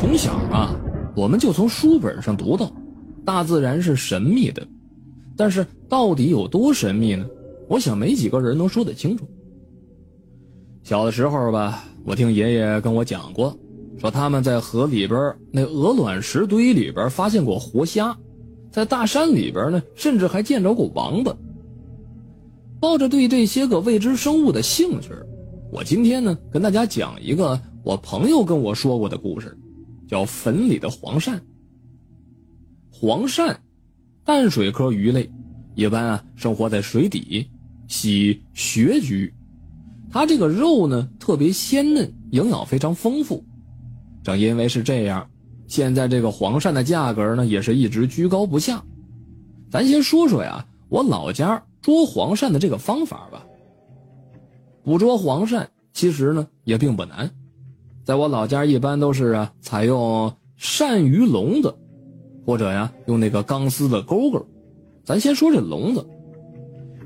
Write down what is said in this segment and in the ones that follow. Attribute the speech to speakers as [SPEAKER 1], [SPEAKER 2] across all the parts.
[SPEAKER 1] 从小啊，我们就从书本上读到，大自然是神秘的，但是到底有多神秘呢？我想没几个人能说得清楚。小的时候吧，我听爷爷跟我讲过，说他们在河里边那鹅卵石堆里边发现过活虾，在大山里边呢，甚至还见着过王八。抱着对这些个未知生物的兴趣，我今天呢跟大家讲一个我朋友跟我说过的故事，叫坟里的黄鳝。黄鳝，淡水科鱼类，一般啊生活在水底，喜穴居。它这个肉呢特别鲜嫩，营养非常丰富。正因为是这样，现在这个黄鳝的价格呢也是一直居高不下。咱先说说呀，我老家。捉黄鳝的这个方法吧，捕捉黄鳝其实呢也并不难，在我老家一般都是啊采用鳝鱼笼子，或者呀用那个钢丝的钩钩。咱先说这笼子，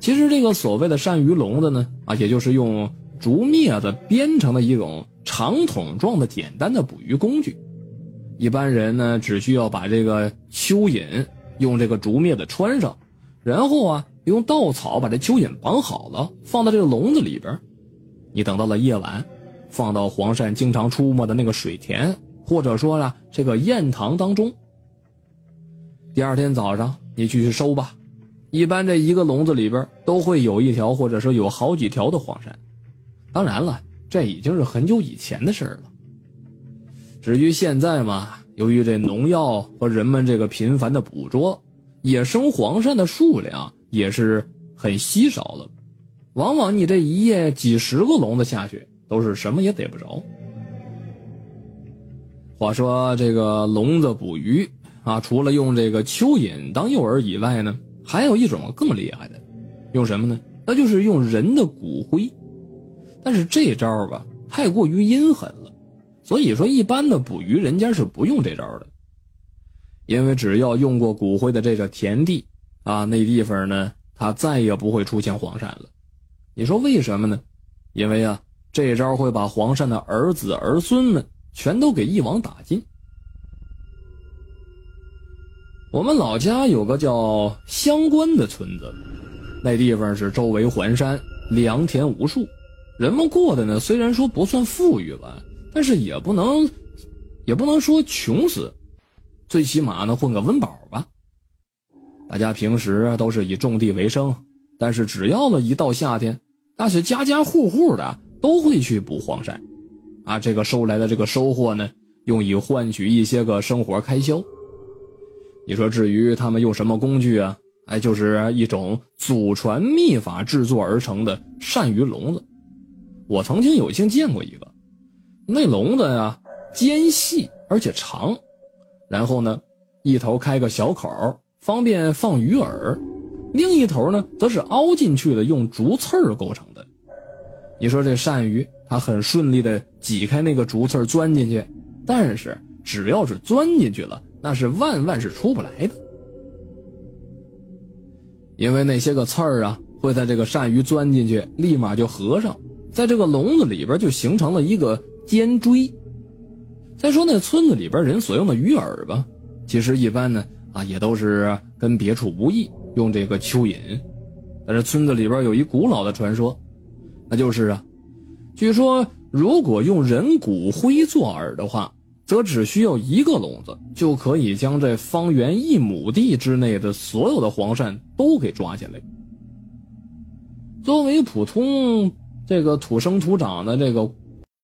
[SPEAKER 1] 其实这个所谓的鳝鱼笼子呢啊，也就是用竹篾子编成的一种长筒状的简单的捕鱼工具。一般人呢只需要把这个蚯蚓用这个竹篾子穿上，然后啊。用稻草把这蚯蚓绑好了，放到这个笼子里边。你等到了夜晚，放到黄鳝经常出没的那个水田，或者说呢这个堰塘当中。第二天早上你去去收吧。一般这一个笼子里边都会有一条，或者说有好几条的黄鳝。当然了，这已经是很久以前的事了。至于现在嘛，由于这农药和人们这个频繁的捕捉，野生黄鳝的数量。也是很稀少了，往往你这一夜几十个笼子下去，都是什么也逮不着。话说这个笼子捕鱼啊，除了用这个蚯蚓当诱饵以外呢，还有一种更厉害的，用什么呢？那就是用人的骨灰。但是这招吧，太过于阴狠了，所以说一般的捕鱼人家是不用这招的，因为只要用过骨灰的这个田地。啊，那地方呢，它再也不会出现黄鳝了。你说为什么呢？因为啊，这招会把黄鳝的儿子儿孙们全都给一网打尽。我们老家有个叫乡关的村子，那地方是周围环山，良田无数，人们过的呢，虽然说不算富裕吧，但是也不能，也不能说穷死，最起码呢，混个温饱吧。大家平时都是以种地为生，但是只要呢一到夏天，那是家家户户的都会去捕黄鳝，啊，这个收来的这个收获呢，用以换取一些个生活开销。你说至于他们用什么工具啊？哎，就是一种祖传秘法制作而成的鳝鱼笼子。我曾经有幸见过一个，那笼子呀尖细而且长，然后呢一头开个小口。方便放鱼饵，另一头呢，则是凹进去的，用竹刺儿构成的。你说这鳝鱼，它很顺利的挤开那个竹刺钻进去，但是只要是钻进去了，那是万万是出不来的，因为那些个刺儿啊，会在这个鳝鱼钻进去，立马就合上，在这个笼子里边就形成了一个尖锥。再说那村子里边人所用的鱼饵吧，其实一般呢。啊，也都是跟别处无异，用这个蚯蚓。但是村子里边有一古老的传说，那就是啊，据说如果用人骨灰做饵的话，则只需要一个笼子就可以将这方圆一亩地之内的所有的黄鳝都给抓起来。作为普通这个土生土长的这个